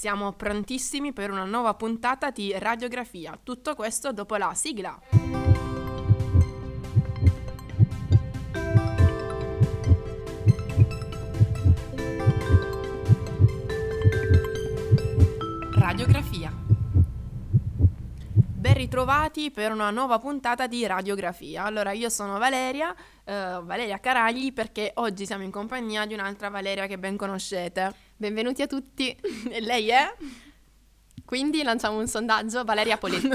Siamo prontissimi per una nuova puntata di radiografia. Tutto questo dopo la sigla. Radiografia. Ben ritrovati per una nuova puntata di radiografia. Allora, io sono Valeria, eh, Valeria Caragli, perché oggi siamo in compagnia di un'altra Valeria che ben conoscete. Benvenuti a tutti. E lei è? Quindi lanciamo un sondaggio, Valeria Poletti.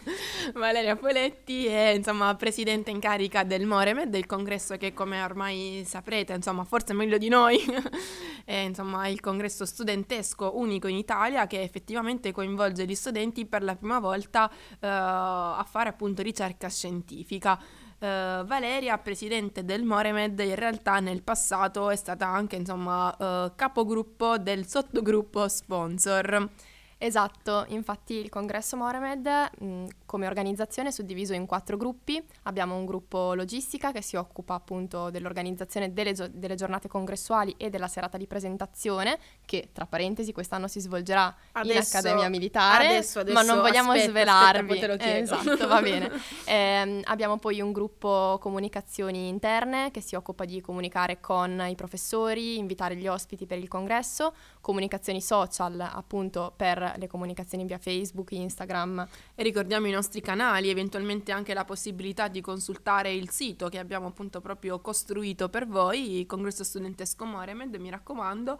Valeria Poletti è insomma presidente in carica del Moremed, del congresso che come ormai saprete, insomma forse meglio di noi, è insomma il congresso studentesco unico in Italia che effettivamente coinvolge gli studenti per la prima volta uh, a fare appunto ricerca scientifica. Uh, Valeria, presidente del Moremed, in realtà nel passato è stata anche insomma, uh, capogruppo del sottogruppo sponsor. Esatto, infatti il congresso Moremed mh, come organizzazione è suddiviso in quattro gruppi. Abbiamo un gruppo logistica che si occupa appunto dell'organizzazione delle, gio- delle giornate congressuali e della serata di presentazione, che tra parentesi quest'anno si svolgerà adesso, in Accademia Militare, adesso, adesso, ma non vogliamo aspetta, svelarvi. Aspetta, te chiedo. esatto, va bene. Eh, abbiamo poi un gruppo comunicazioni interne che si occupa di comunicare con i professori, invitare gli ospiti per il congresso, comunicazioni social appunto per le comunicazioni via Facebook, Instagram. E ricordiamo i nostri canali, eventualmente anche la possibilità di consultare il sito che abbiamo appunto proprio costruito per voi, Congresso Studentesco Moremed, mi raccomando.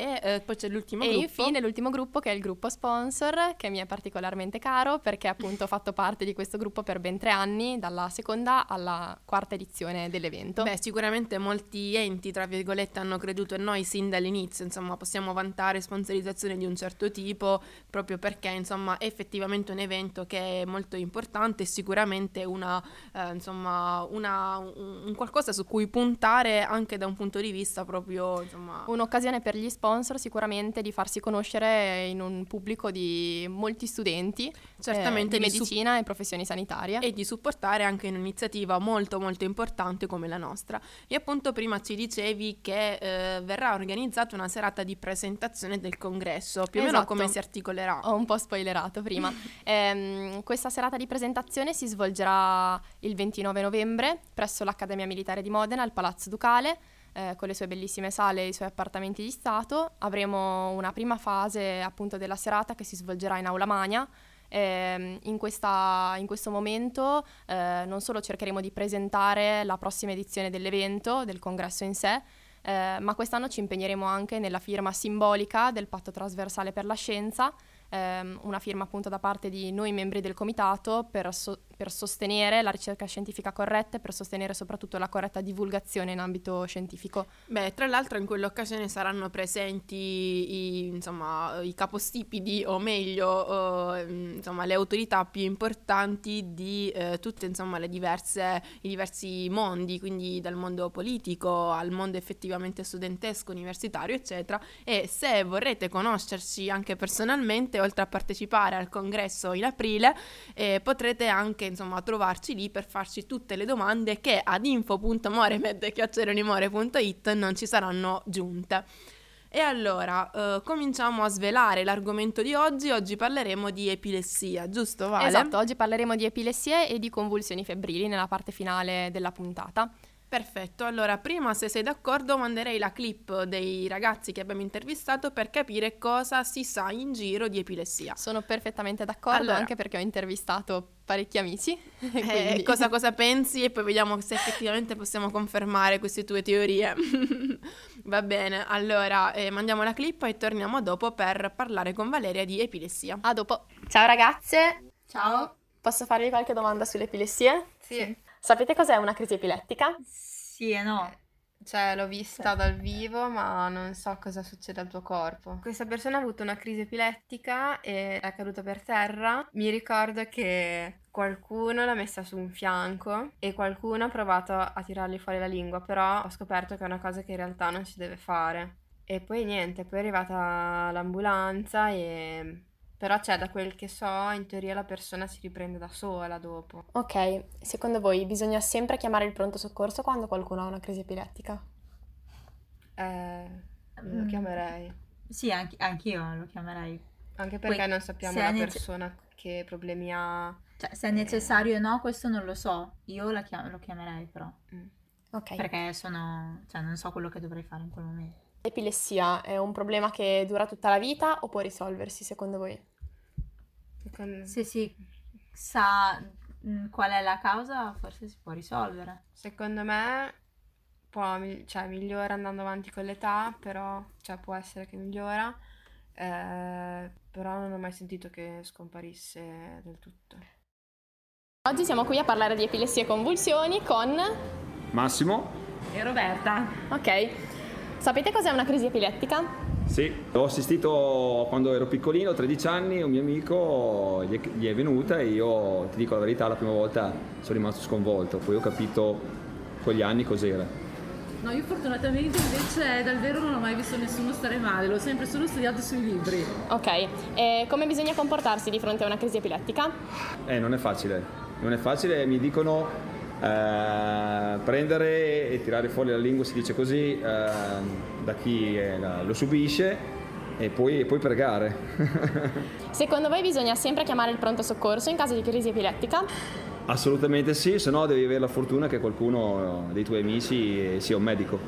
E eh, poi c'è l'ultimo e gruppo. E infine l'ultimo gruppo che è il gruppo sponsor, che mi è particolarmente caro perché appunto ho fatto parte di questo gruppo per ben tre anni, dalla seconda alla quarta edizione dell'evento. Beh, sicuramente molti enti, tra virgolette, hanno creduto in noi sin dall'inizio, insomma possiamo vantare sponsorizzazione di un certo tipo proprio perché insomma è effettivamente un evento che è molto importante e sicuramente una, eh, insomma, una, un, un qualcosa su cui puntare anche da un punto di vista proprio insomma... Un'occasione per gli sponsor sponsor sicuramente di farsi conoscere in un pubblico di molti studenti Certamente eh, di medicina su- e professioni sanitarie. E di supportare anche un'iniziativa molto molto importante come la nostra. E appunto prima ci dicevi che eh, verrà organizzata una serata di presentazione del congresso. Più o esatto. meno come si articolerà? Ho un po' spoilerato prima. Eh, questa serata di presentazione si svolgerà il 29 novembre presso l'Accademia Militare di Modena al Palazzo Ducale eh, con le sue bellissime sale e i suoi appartamenti di Stato. Avremo una prima fase appunto della serata che si svolgerà in Aula Magna. Eh, in, questa, in, questo momento eh, non solo cercheremo di presentare la prossima edizione dell'evento, del congresso in sé, eh, ma quest'anno ci impegneremo anche nella firma simbolica del patto trasversale per la scienza, ehm, una firma appunto da parte di noi membri del comitato per, so- per, sostenere la ricerca scientifica corretta e per sostenere soprattutto la corretta divulgazione in ambito scientifico. Beh, tra l'altro in quell'occasione saranno presenti i, insomma, i capostipiti o meglio eh, insomma, le autorità più importanti di eh, tutte i diversi mondi, quindi dal mondo politico al mondo effettivamente studentesco, universitario, eccetera. E se vorrete conoscerci anche personalmente, oltre a partecipare al congresso in aprile, eh, potrete anche insomma trovarci lì per farci tutte le domande che ad info.moremed.it non ci saranno giunte. E allora, eh, cominciamo a svelare l'argomento di oggi. Oggi parleremo di epilessia, giusto Vale? Esatto, oggi parleremo di epilessie e di convulsioni febbrili nella parte finale della puntata. Perfetto, allora prima se sei d'accordo manderei la clip dei ragazzi che abbiamo intervistato per capire cosa si sa in giro di epilessia. Sono perfettamente d'accordo allora, anche perché ho intervistato parecchi amici. Eh, cosa, cosa pensi e poi vediamo se effettivamente possiamo confermare queste tue teorie. Va bene, allora eh, mandiamo la clip e torniamo dopo per parlare con Valeria di epilessia. A dopo. Ciao ragazze. Ciao. Posso farvi qualche domanda sulle epilessie? Sì. sì. Sapete cos'è una crisi epilettica? Sì e no. Cioè, l'ho vista dal vivo, ma non so cosa succede al tuo corpo. Questa persona ha avuto una crisi epilettica e è caduta per terra. Mi ricordo che qualcuno l'ha messa su un fianco e qualcuno ha provato a tirargli fuori la lingua, però ho scoperto che è una cosa che in realtà non si deve fare. E poi niente, poi è arrivata l'ambulanza e però, cioè, da quel che so, in teoria la persona si riprende da sola dopo. Ok, secondo voi bisogna sempre chiamare il pronto soccorso quando qualcuno ha una crisi epilettica? Eh, lo mm. chiamerei. Sì, anche, anch'io lo chiamerei. Anche perché Poi, non sappiamo la nece- persona che problemi ha. Cioè, se è necessario o no, questo non lo so. Io la chiam- lo chiamerei però. Mm. Ok. Perché sono... Cioè, non so quello che dovrei fare in quel momento. L'epilessia è un problema che dura tutta la vita o può risolversi secondo voi? Secondo, Se si sa mm, qual è la causa, forse si può risolvere. secondo me può, cioè, migliora andando avanti con l'età, però cioè, può essere che migliora, eh, però non ho mai sentito che scomparisse del tutto. Oggi siamo qui a parlare di epilessia e convulsioni con... Massimo? E Roberta? Ok. Sapete cos'è una crisi epilettica? Sì. Ho assistito quando ero piccolino, 13 anni, un mio amico gli è, gli è venuta e io, ti dico la verità, la prima volta sono rimasto sconvolto, poi ho capito con gli anni cos'era. No, io fortunatamente invece dal vero non ho mai visto nessuno stare male, l'ho sempre solo studiato sui libri. Ok. E come bisogna comportarsi di fronte a una crisi epilettica? Eh, non è facile, non è facile, mi dicono eh, prendere e tirare fuori la lingua, si dice così, eh, da chi eh, lo subisce e poi, poi pregare. Secondo voi bisogna sempre chiamare il pronto soccorso in caso di crisi epilettica? Assolutamente sì, se no devi avere la fortuna che qualcuno dei tuoi amici sia un medico.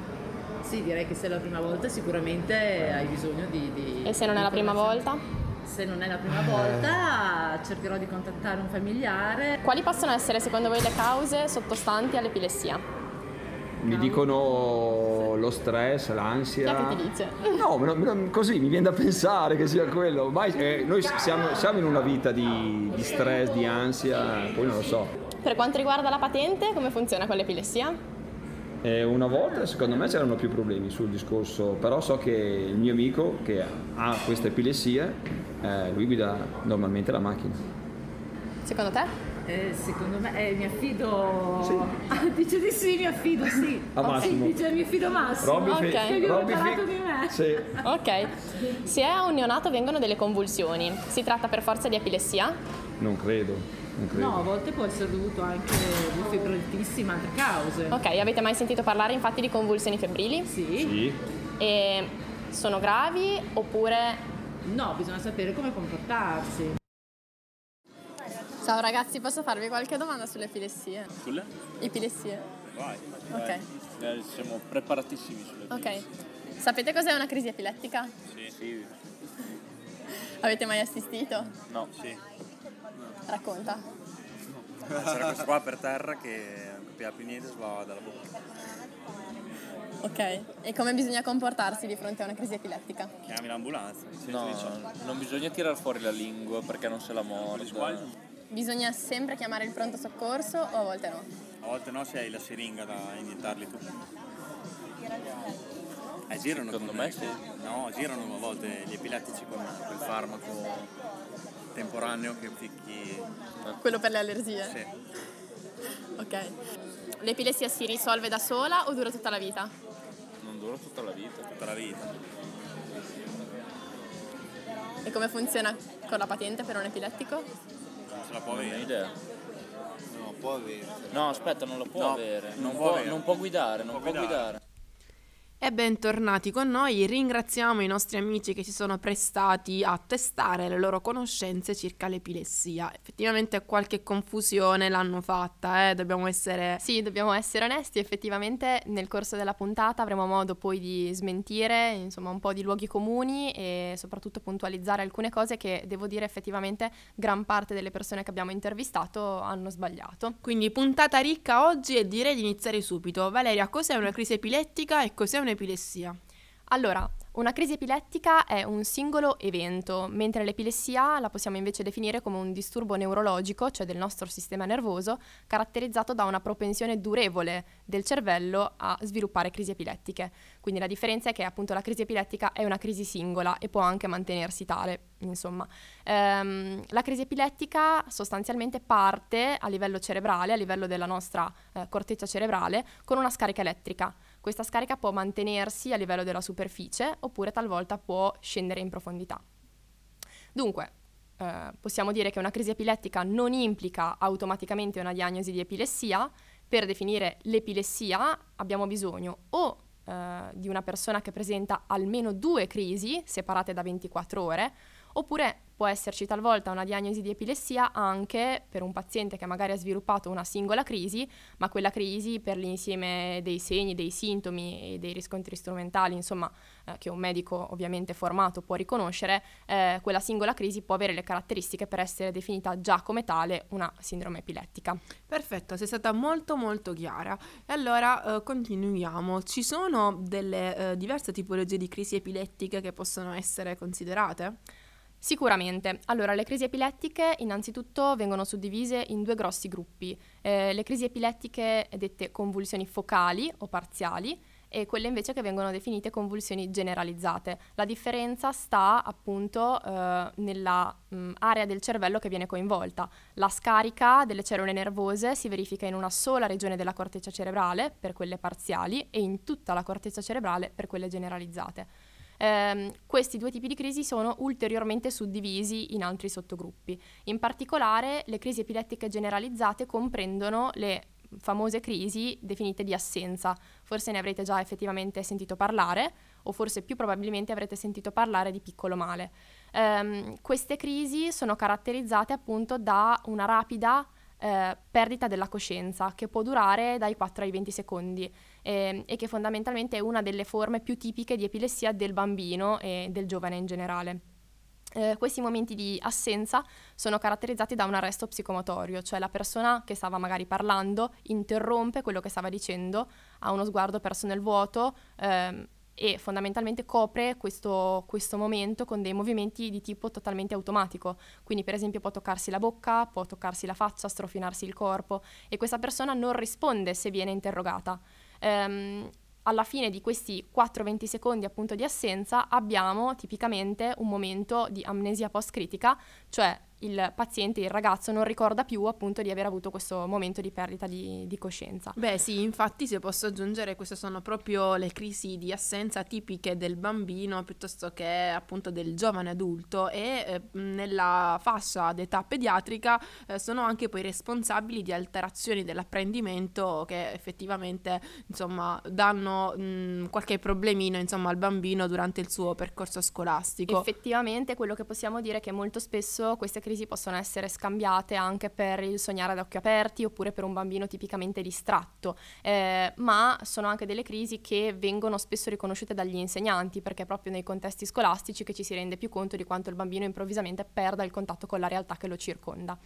Sì, direi che se è la prima volta sicuramente hai bisogno di... di- E se non è la prima volta? Se non è la prima volta cercherò di contattare un familiare. Quali possono essere secondo voi le cause sottostanti all'epilessia? Mi dicono lo stress, Chi l'ansia. che ti dice? No, me lo- così mi viene da pensare che sia quello. Ormai eh, noi siamo, siamo in una vita di, di stress, di ansia, poi non lo so. Per quanto riguarda la patente, come funziona con l'epilessia? Eh, una volta secondo me c'erano più problemi sul discorso, però so che il mio amico che ha questa epilessia, eh, lui guida normalmente la macchina. Secondo te? Eh, secondo me eh, mi affido... Ah, dice di sì, mi affido, sì. A Massimo. Sì, dice mi affido a Massimo. Robby Ok. Fi- Che abbiamo Robby Fi- parlato di me. Sì. Ok. Se è a un neonato vengono delle convulsioni. Si tratta per forza di epilessia? Non credo. No, a volte può essere dovuto anche a febbrolitissima, altre cause. Ok, avete mai sentito parlare infatti di convulsioni febbrili? Sì? Sì. E sono gravi oppure... No, bisogna sapere come comportarsi. Ciao ragazzi, posso farvi qualche domanda sulle epilessie? Sulle? Epilessie. Vai. Ok. vai. Eh, siamo preparatissimi sulle Ok. Sapete cos'è una crisi epilettica? Sì. sì. Avete mai assistito? No. Sì. Racconta. C'era questo qua per terra che non capiva più niente, sbavava dalla bocca. Ok. E come bisogna comportarsi di fronte a una crisi epilettica? Chiami l'ambulanza. No, non bisogna tirare fuori la lingua perché non se la morda. Bisogna sempre chiamare il pronto soccorso o a volte no? A volte no se hai la siringa da iniettarli tu. Eh, girano Secondo con- me sì. No, girano a volte gli epilettici con quel farmaco temporaneo che picchi. Quello per le allergie? Sì. Ok. L'epilessia si risolve da sola o dura tutta la vita? Non dura tutta la vita. Tutta la vita. E come funziona con la patente per un epilettico? Non se la può Non ho avere. idea. No, può avere. No, aspetta, non la può No, avere. non Non, può avere. non può guidare, non Può può guidare. E bentornati con noi, ringraziamo i nostri amici che si sono prestati a testare le loro conoscenze circa l'epilessia. Effettivamente qualche confusione l'hanno fatta, eh? dobbiamo essere... Sì, dobbiamo essere onesti, effettivamente nel corso della puntata avremo modo poi di smentire, insomma, un po' di luoghi comuni e soprattutto puntualizzare alcune cose che devo dire effettivamente gran parte delle persone che abbiamo intervistato hanno sbagliato. Quindi puntata ricca oggi e direi di iniziare subito. Valeria, cos'è una crisi epilettica e cos'è un'epilessia? Allora, una crisi epilettica è un singolo evento, mentre l'epilessia la possiamo invece definire come un disturbo neurologico, cioè del nostro sistema nervoso, caratterizzato da una propensione durevole del cervello a sviluppare crisi epilettiche. Quindi la differenza è che appunto la crisi epilettica è una crisi singola e può anche mantenersi tale, insomma. Ehm, la crisi epilettica sostanzialmente parte a livello cerebrale, a livello della nostra eh, corteccia cerebrale, con una scarica elettrica. Questa scarica può mantenersi a livello della superficie oppure talvolta può scendere in profondità. Dunque, eh, possiamo dire che una crisi epilettica non implica automaticamente una diagnosi di epilessia. Per definire l'epilessia abbiamo bisogno o eh, di una persona che presenta almeno due crisi separate da 24 ore, oppure può esserci talvolta una diagnosi di epilessia anche per un paziente che magari ha sviluppato una singola crisi, ma quella crisi per l'insieme dei segni, dei sintomi e dei riscontri strumentali, insomma, eh, che un medico ovviamente formato può riconoscere, eh, quella singola crisi può avere le caratteristiche per essere definita già come tale una sindrome epilettica. Perfetto, sei stata molto molto chiara. E allora eh, continuiamo. Ci sono delle eh, diverse tipologie di crisi epilettiche che possono essere considerate? Sicuramente. Allora, le crisi epilettiche innanzitutto vengono suddivise in due grossi gruppi. Eh, le crisi epilettiche dette convulsioni focali o parziali e quelle invece che vengono definite convulsioni generalizzate. La differenza sta appunto eh, nella mh, area del cervello che viene coinvolta. La scarica delle cellule nervose si verifica in una sola regione della corteccia cerebrale per quelle parziali e in tutta la corteccia cerebrale per quelle generalizzate. Ehm, questi due tipi di crisi sono ulteriormente suddivisi in altri sottogruppi. In particolare le crisi epilettiche generalizzate comprendono le famose crisi definite di assenza. Forse ne avrete già effettivamente sentito parlare o forse più probabilmente avrete sentito parlare di piccolo male. Um, queste crisi sono caratterizzate appunto da una rapida eh, perdita della coscienza che può durare dai 4 ai 20 secondi eh, e che fondamentalmente è una delle forme più tipiche di epilessia del bambino e del giovane in generale. Eh, questi momenti di assenza sono caratterizzati da un arresto psicomotorio, cioè la persona che stava magari parlando interrompe quello che stava dicendo, ha uno sguardo perso nel vuoto, ehm, e fondamentalmente copre questo, questo, momento con dei movimenti di tipo totalmente automatico. Quindi per esempio può toccarsi la bocca, può toccarsi la faccia, strofinarsi il corpo e questa persona non risponde se viene interrogata. Ehm, alla fine di questi 4-20 secondi appunto di assenza abbiamo tipicamente un momento di amnesia post-critica, cioè il paziente, il ragazzo non ricorda più appunto di aver avuto questo momento di perdita di, di, coscienza. Beh sì, infatti se posso aggiungere queste sono proprio le crisi di assenza tipiche del bambino piuttosto che appunto del giovane adulto e eh, nella fascia d'età pediatrica eh, sono anche poi responsabili di alterazioni dell'apprendimento che effettivamente insomma danno mh, qualche problemino insomma al bambino durante il suo percorso scolastico. Effettivamente quello che possiamo dire è che molto spesso queste crisi crisi possono essere scambiate anche per il sognare ad occhi aperti oppure per un bambino tipicamente distratto, eh, ma sono anche delle crisi che vengono spesso riconosciute dagli insegnanti perché è proprio nei contesti scolastici che ci si rende più conto di quanto il bambino improvvisamente perda il contatto con la realtà che lo circonda.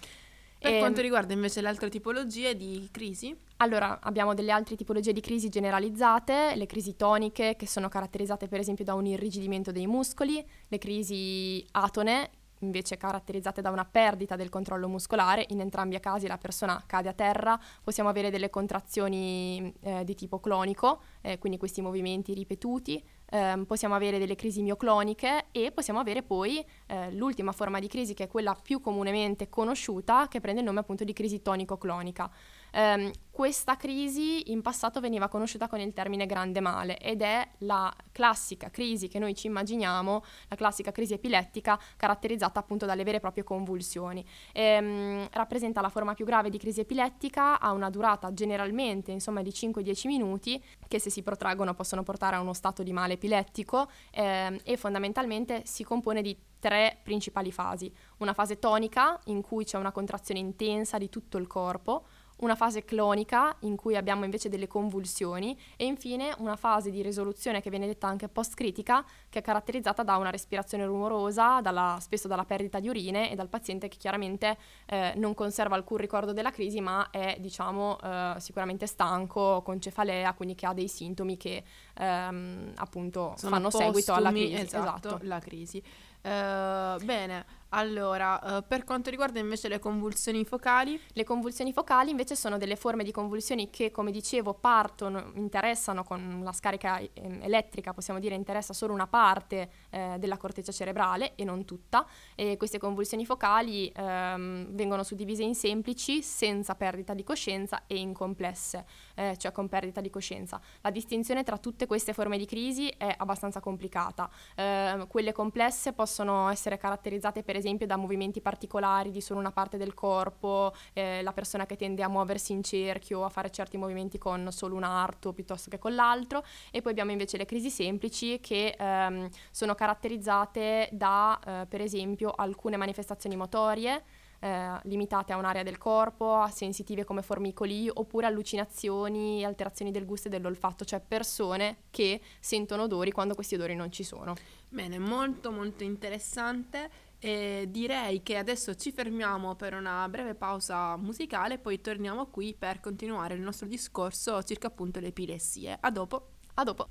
Per e, quanto riguarda invece le altre tipologie di crisi? Allora, abbiamo delle altre tipologie di crisi generalizzate, le crisi toniche che sono caratterizzate per esempio da un irrigidimento dei muscoli, le crisi atone invece caratterizzate da una perdita del controllo muscolare, in entrambi i casi la persona cade a terra, possiamo avere delle contrazioni eh, di tipo clonico, eh, quindi questi movimenti ripetuti, eh, possiamo avere delle crisi miocloniche e possiamo avere poi eh, l'ultima forma di crisi che è quella più comunemente conosciuta che prende il nome appunto di crisi tonico-clonica. Um, questa crisi in passato veniva conosciuta con il termine grande male ed è la classica crisi che noi ci immaginiamo, la classica crisi epilettica caratterizzata appunto dalle vere e proprie convulsioni. E, um, rappresenta la forma più grave di crisi epilettica, ha una durata generalmente insomma di 5-10 minuti che se si protraggono possono portare a uno stato di male epilettico eh, e fondamentalmente si compone di tre principali fasi. Una fase tonica in cui c'è una contrazione intensa di tutto il corpo, una fase clonica in cui abbiamo invece delle convulsioni e infine una fase di risoluzione che viene detta anche post-critica che è caratterizzata da una respirazione rumorosa, dalla, spesso dalla perdita di urine e dal paziente che chiaramente eh, non conserva alcun ricordo della crisi ma è diciamo eh, sicuramente stanco, con cefalea, quindi che ha dei sintomi che ehm, appunto Sono fanno seguito alla crisi. Esatto, esatto. la crisi. Uh, bene, allora, uh, per quanto riguarda invece le convulsioni focali? Le convulsioni focali invece sono delle forme di convulsioni che, come dicevo, partono, interessano con la scarica eh, elettrica, possiamo dire interessa solo una parte eh, della corteccia cerebrale e non tutta. E queste convulsioni focali ehm, vengono suddivise in semplici, senza perdita di coscienza, e in complesse, eh, cioè con perdita di coscienza. La distinzione tra tutte queste forme di crisi è abbastanza complicata. Eh, quelle complesse possono essere caratterizzate per per esempio da movimenti particolari di solo una parte del corpo, eh, la persona che tende a muoversi in cerchio, a fare certi movimenti con solo un arto piuttosto che con l'altro, e poi abbiamo invece le crisi semplici che ehm, sono caratterizzate da, eh, per esempio, alcune manifestazioni motorie, eh, limitate a un'area del corpo, a sensitive come formicoli, oppure allucinazioni, alterazioni del gusto e dell'olfatto, cioè persone che sentono odori quando questi odori non ci sono. Bene, molto molto interessante. E direi che adesso ci fermiamo per una breve pausa musicale, poi torniamo qui per continuare il nostro discorso circa appunto le epilessie. A dopo. A dopo.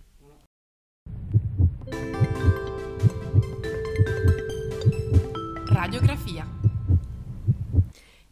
Radiografia.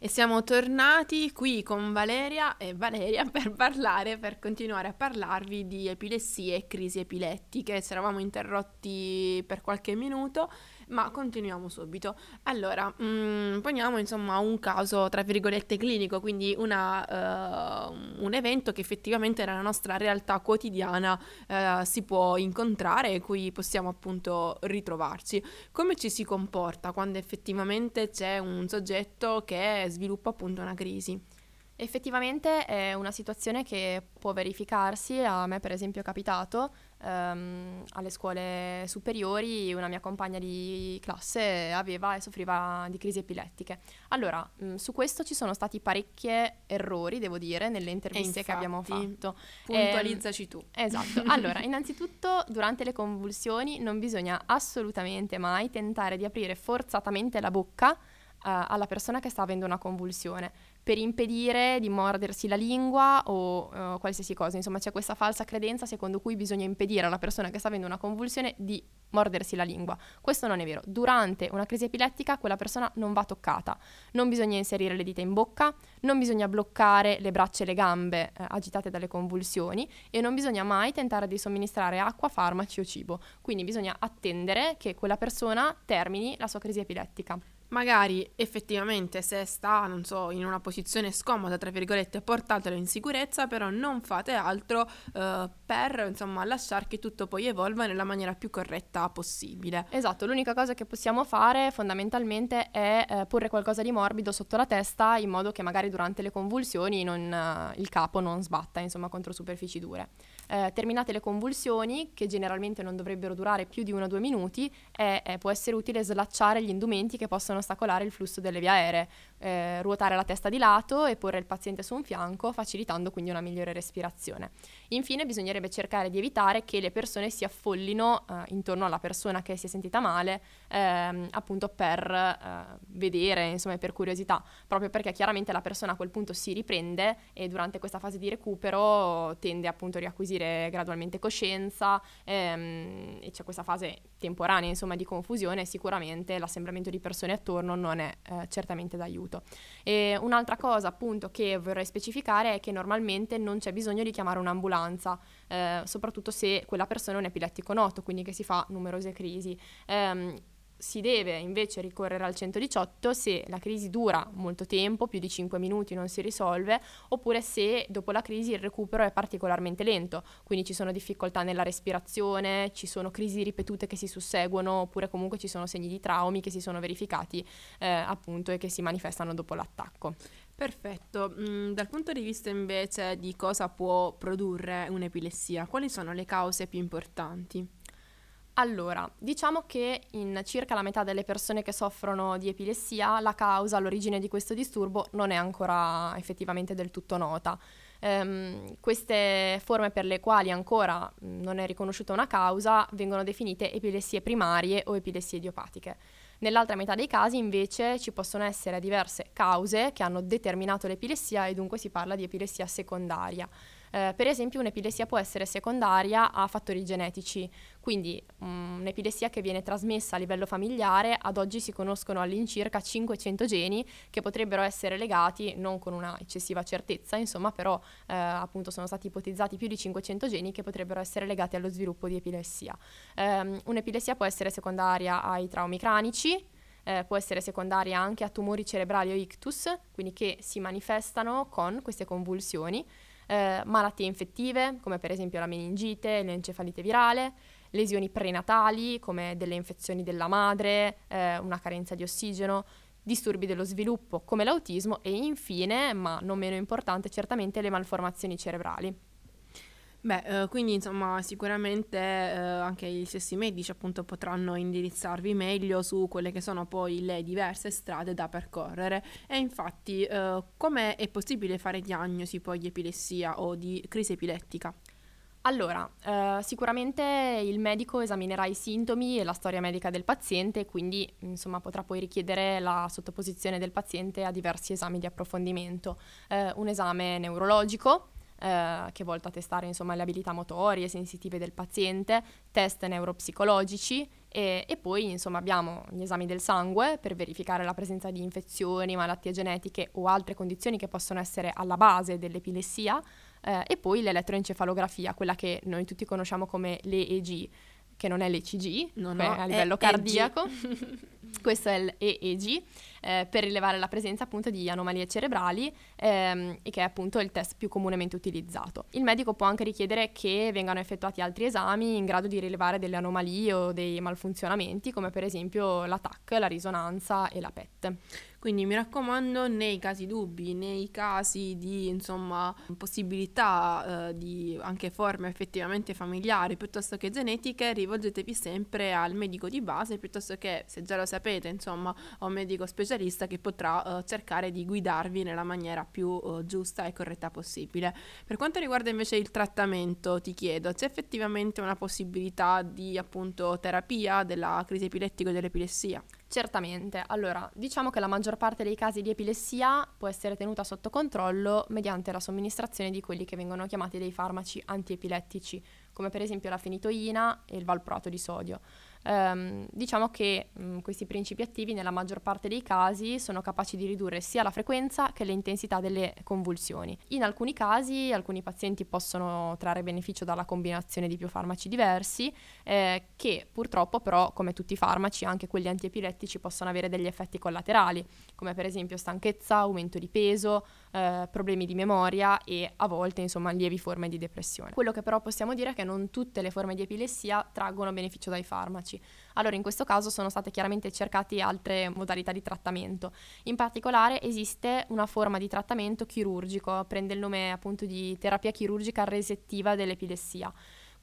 E siamo tornati qui con Valeria e Valeria per parlare, per continuare a parlarvi di epilessie e crisi epilettiche. Ci eravamo interrotti per qualche minuto ma continuiamo subito. Allora, mh, mm, poniamo insomma un caso tra virgolette clinico, quindi una, uh, un evento che effettivamente nella nostra realtà quotidiana uh, si può incontrare e cui possiamo appunto ritrovarci. Come ci si comporta quando effettivamente c'è un soggetto che sviluppa appunto una crisi? Effettivamente è una situazione che può verificarsi, a me per esempio è capitato, ehm, alle scuole superiori una mia compagna di classe aveva e soffriva di crisi epilettiche. Allora, mh, mm, su questo ci sono stati parecchi errori, devo dire, nelle interviste infatti, che abbiamo fatto. Puntualizzaci eh, tu. Esatto. Allora, innanzitutto durante le convulsioni non bisogna assolutamente mai tentare di aprire forzatamente la bocca alla persona che sta avendo una convulsione per impedire di mordersi la lingua o uh, qualsiasi cosa. Insomma, c'è questa falsa credenza secondo cui bisogna impedire alla persona che sta avendo una convulsione di mordersi la lingua. Questo non è vero. Durante una crisi epilettica quella persona non va toccata. Non bisogna inserire le dita in bocca, non bisogna bloccare le braccia e le gambe eh, agitate dalle convulsioni e non bisogna mai tentare di somministrare acqua, farmaci o cibo. Quindi bisogna attendere che quella persona termini la sua crisi epilettica magari effettivamente se sta, non so, in una posizione scomoda, tra virgolette, portatelo in sicurezza, però non fate altro eh, per, insomma, lasciare che tutto poi evolva nella maniera più corretta possibile. Esatto, l'unica cosa che possiamo fare fondamentalmente è eh, porre qualcosa di morbido sotto la testa in modo che magari durante le convulsioni non, eh, il capo non sbatta, insomma, contro superfici dure. Eh, terminate le convulsioni, che generalmente non dovrebbero durare più di uno o due minuti, e, può essere utile slacciare gli indumenti che possono ostacolare il flusso delle vie aeree, eh, ruotare la testa di lato e porre il paziente su un fianco, facilitando quindi una migliore respirazione. Infine bisognerebbe cercare di evitare che le persone si affollino eh, intorno alla persona che si è sentita male, ehm, appunto per eh, vedere, insomma, per curiosità, proprio perché chiaramente la persona a quel punto si riprende e durante questa fase di recupero tende appunto a riacquisire gradualmente coscienza ehm, e c'è questa fase temporanea, insomma, di confusione, sicuramente l'assembramento di persone attorno non è eh, certamente d'aiuto. E un'altra cosa appunto che vorrei specificare è che normalmente non c'è bisogno di chiamare un'ambulanza, eh, soprattutto se quella persona è un epilettico noto, quindi che si fa numerose crisi. Eh, si deve invece ricorrere al 118 se la crisi dura molto tempo, più di 5 minuti non si risolve, oppure se dopo la crisi il recupero è particolarmente lento, quindi ci sono difficoltà nella respirazione, ci sono crisi ripetute che si susseguono, oppure comunque ci sono segni di traumi che si sono verificati eh, appunto e che si manifestano dopo l'attacco. Perfetto, mm, dal punto di vista invece di cosa può produrre un'epilessia, quali sono le cause più importanti? Allora, diciamo che in circa la metà delle persone che soffrono di epilessia la causa, l'origine di questo disturbo non è ancora effettivamente del tutto nota. Um, queste forme per le quali ancora non è riconosciuta una causa vengono definite epilessie primarie o epilessie idiopatiche. Nell'altra metà dei casi invece ci possono essere diverse cause che hanno determinato l'epilessia e dunque si parla di epilessia secondaria. Eh, per esempio un'epilessia può essere secondaria a fattori genetici, quindi um, un'epilessia che viene trasmessa a livello familiare, ad oggi si conoscono all'incirca 500 geni che potrebbero essere legati, non con una eccessiva certezza, insomma, però eh, appunto sono stati ipotizzati più di 500 geni che potrebbero essere legati allo sviluppo di epilessia. Um, un'epilessia può essere secondaria ai traumi cranici, eh, può essere secondaria anche a tumori cerebrali o ictus, quindi che si manifestano con queste convulsioni, eh, malattie infettive come per esempio la meningite, l'encefalite virale, lesioni prenatali come delle infezioni della madre, eh, una carenza di ossigeno, disturbi dello sviluppo come l'autismo e infine, ma non meno importante, certamente le malformazioni cerebrali. Beh, eh, quindi insomma sicuramente eh, anche gli stessi medici appunto potranno indirizzarvi meglio su quelle che sono poi le diverse strade da percorrere e infatti eh, come è possibile fare diagnosi poi di epilessia o di crisi epilettica? Allora, eh, sicuramente il medico esaminerà i sintomi e la storia medica del paziente, quindi insomma potrà poi richiedere la sottoposizione del paziente a diversi esami di approfondimento. Eh, un esame neurologico, eh, che è volto a testare insomma, le abilità motorie, sensitive del paziente, test neuropsicologici e, e, poi insomma, abbiamo gli esami del sangue per verificare la presenza di infezioni, malattie genetiche o altre condizioni che possono essere alla base dell'epilessia eh, e poi l'elettroencefalografia, quella che noi tutti conosciamo come l'EEG, che non è l'ECG, no, no, a livello cardiaco. Questo è l'EEG eh, per rilevare la presenza appunto di anomalie cerebrali ehm, che è appunto il test più comunemente utilizzato. Il medico può anche richiedere che vengano effettuati altri esami in grado di rilevare delle anomalie o dei malfunzionamenti come per esempio la TAC, la risonanza e la PET. Quindi mi raccomando, nei casi dubbi, nei casi di insomma, possibilità eh, di anche forme effettivamente familiari piuttosto che genetiche, rivolgetevi sempre al medico di base piuttosto che, se già lo sapete, insomma, a un medico specialista che potrà eh, cercare di guidarvi nella maniera più eh, giusta e corretta possibile. Per quanto riguarda invece il trattamento, ti chiedo, c'è effettivamente una possibilità di appunto terapia della crisi epilettica o dell'epilessia? Certamente, allora diciamo che la maggior parte dei casi di epilessia può essere tenuta sotto controllo mediante la somministrazione di quelli che vengono chiamati dei farmaci antiepilettici, come per esempio la fenitoina e il valproato di sodio. Um, diciamo che um, questi principi attivi nella maggior parte dei casi sono capaci di ridurre sia la frequenza che l'intensità delle convulsioni. In alcuni casi alcuni pazienti possono trarre beneficio dalla combinazione di più farmaci diversi, eh, che purtroppo però, come tutti i farmaci, anche quelli antiepilettici possono avere degli effetti collaterali, come per esempio stanchezza, aumento di peso, eh, problemi di memoria e a volte insomma lievi forme di depressione. Quello che però possiamo dire è che non tutte le forme di epilessia traggono beneficio dai farmaci. Allora in questo caso sono state chiaramente cercate altre modalità di trattamento. In particolare esiste una forma di trattamento chirurgico, prende il nome appunto di terapia chirurgica resettiva dell'epilessia.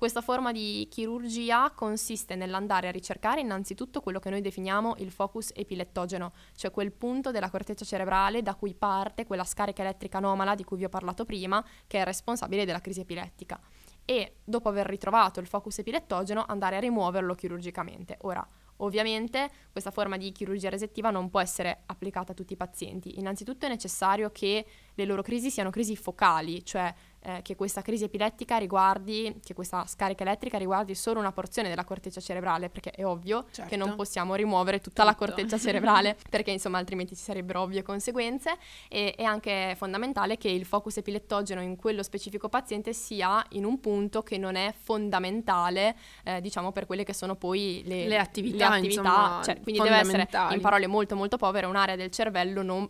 Questa forma di chirurgia consiste nell'andare a ricercare innanzitutto quello che noi definiamo il focus epilettogeno, cioè quel punto della corteccia cerebrale da cui parte quella scarica elettrica anomala di cui vi ho parlato prima, che è responsabile della crisi epilettica e dopo aver ritrovato il focus epilettogeno andare a rimuoverlo chirurgicamente. Ora, ovviamente questa forma di chirurgia resettiva non può essere applicata a tutti i pazienti. Innanzitutto è necessario che le loro crisi siano crisi focali, cioè eh, che questa crisi epilettica riguardi, che questa scarica elettrica riguardi solo una porzione della corteccia cerebrale, perché è ovvio certo. che non possiamo rimuovere tutta Tutto. la corteccia cerebrale, perché insomma altrimenti ci sarebbero ovvie conseguenze. E è anche fondamentale che il focus epilettogeno in quello specifico paziente sia in un punto che non è fondamentale, eh, diciamo, per quelle che sono poi le, le attività. Le attività insomma, cioè, quindi deve essere, in parole molto molto povere, un'area del cervello non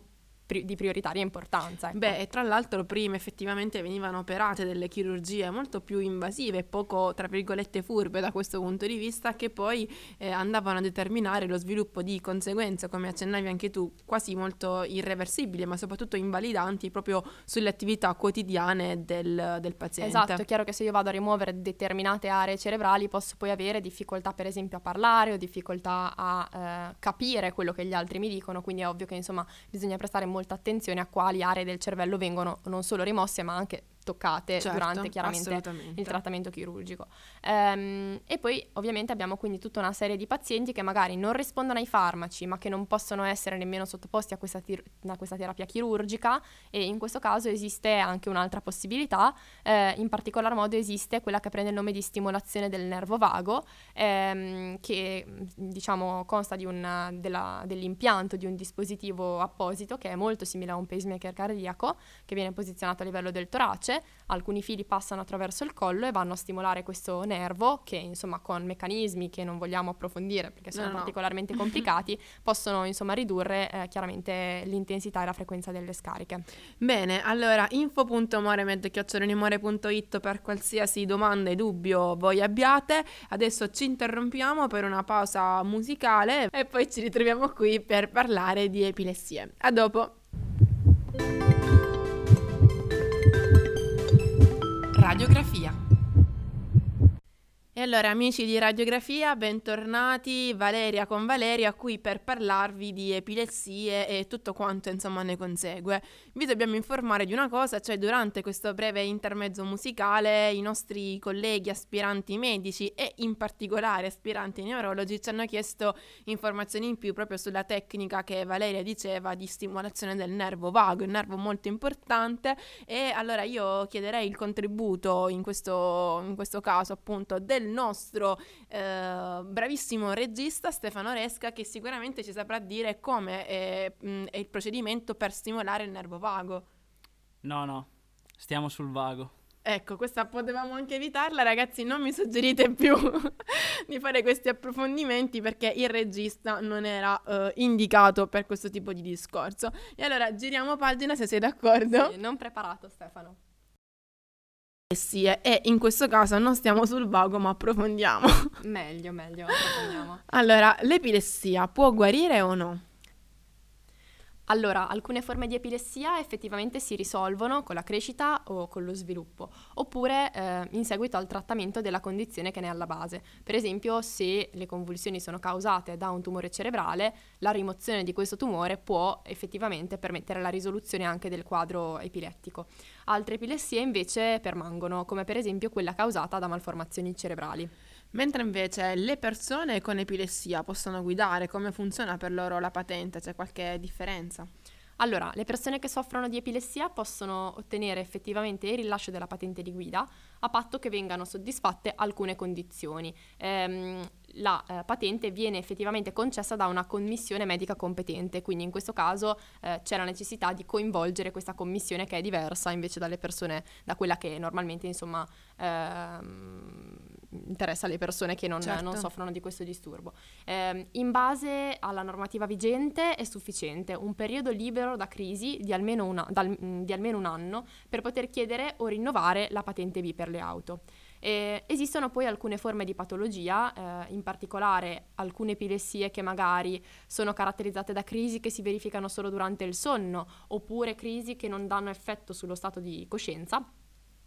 pri- di prioritaria importanza. Ecco. Beh, e tra l'altro prima effettivamente venivano operate delle chirurgie molto più invasive poco, tra virgolette, furbe da questo punto di vista, che poi eh, andavano a determinare lo sviluppo di conseguenze, come accennavi anche tu, quasi molto irreversibili, ma soprattutto invalidanti proprio sulle attività quotidiane del, del paziente. Esatto, è chiaro che se io vado a rimuovere determinate aree cerebrali posso poi avere difficoltà per esempio a parlare o difficoltà a eh, capire quello che gli altri mi dicono, quindi è ovvio che insomma bisogna prestare molto molta attenzione a quali aree del cervello vengono non solo rimosse ma anche toccate certo, durante chiaramente il trattamento chirurgico. Ehm, e poi ovviamente abbiamo quindi tutta una serie di pazienti che magari non rispondono ai farmaci ma che non possono essere nemmeno sottoposti a questa, tir- a questa terapia chirurgica e in questo caso esiste anche un'altra possibilità, eh, in particolar modo esiste quella che prende il nome di stimolazione del nervo vago ehm, che diciamo consta di una, della, dell'impianto di un dispositivo apposito che è molto simile a un pacemaker cardiaco che viene posizionato a livello del torace invece alcuni fili passano attraverso il collo e vanno a stimolare questo nervo che insomma con meccanismi che non vogliamo approfondire perché sono No, no. particolarmente complicati possono insomma ridurre eh, chiaramente l'intensità e la frequenza delle scariche. Bene, allora info.moremed.it per qualsiasi domanda e dubbio voi abbiate. Adesso ci interrompiamo per una pausa musicale e poi ci ritroviamo qui per parlare di epilessie. A dopo. Radiografia. E allora amici di Radiografia, bentornati Valeria con Valeria qui per parlarvi di epilessie e tutto quanto insomma ne consegue. Vi dobbiamo informare di una cosa, cioè durante questo breve intermezzo musicale i nostri colleghi aspiranti medici e in particolare aspiranti neurologi ci hanno chiesto informazioni in più proprio sulla tecnica che Valeria diceva di stimolazione del nervo vago, un nervo molto importante e allora io chiederei il contributo in questo, in questo caso appunto del nostro eh, bravissimo regista Stefano Resca che sicuramente ci saprà dire come è, mh, è il procedimento per stimolare il nervo vago. No, no, stiamo sul vago. Ecco, questa potevamo anche evitarla, ragazzi, non mi suggerite più di fare questi approfondimenti perché il regista non era eh, indicato per questo tipo di discorso. E allora giriamo pagina se sei d'accordo. Sì, non preparato Stefano. E in questo caso non stiamo sul vago ma approfondiamo. Meglio, meglio, approfondiamo. Allora, l'epilessia può guarire o no? Allora, alcune forme di epilessia effettivamente si risolvono con la crescita o con lo sviluppo, oppure eh, in seguito al trattamento della condizione che ne è alla base. Per esempio, se le convulsioni sono causate da un tumore cerebrale, la rimozione di questo tumore può effettivamente permettere la risoluzione anche del quadro epilettico. Altre epilessie invece permangono, come per esempio quella causata da malformazioni cerebrali. Mentre invece le persone con epilessia possono guidare, come funziona per loro la patente? C'è qualche differenza? Allora, le persone che soffrono di epilessia possono ottenere effettivamente il rilascio della patente di guida a patto che vengano soddisfatte alcune condizioni. Ehm, la eh, patente viene effettivamente concessa da una commissione medica competente, quindi in questo caso eh, c'è la necessità di coinvolgere questa commissione che è diversa invece dalle persone, da quella che normalmente insomma ehm, interessa alle persone che non, Certo. non soffrono di questo disturbo. Ehm, in base alla normativa vigente è sufficiente un periodo libero da crisi di almeno, una- dal- mh, di almeno un anno per poter chiedere o rinnovare la patente B per le auto. Eh, esistono poi alcune forme di patologia, eh, in particolare alcune epilessie che magari sono caratterizzate da crisi che si verificano solo durante il sonno, oppure crisi che non danno effetto sullo stato di coscienza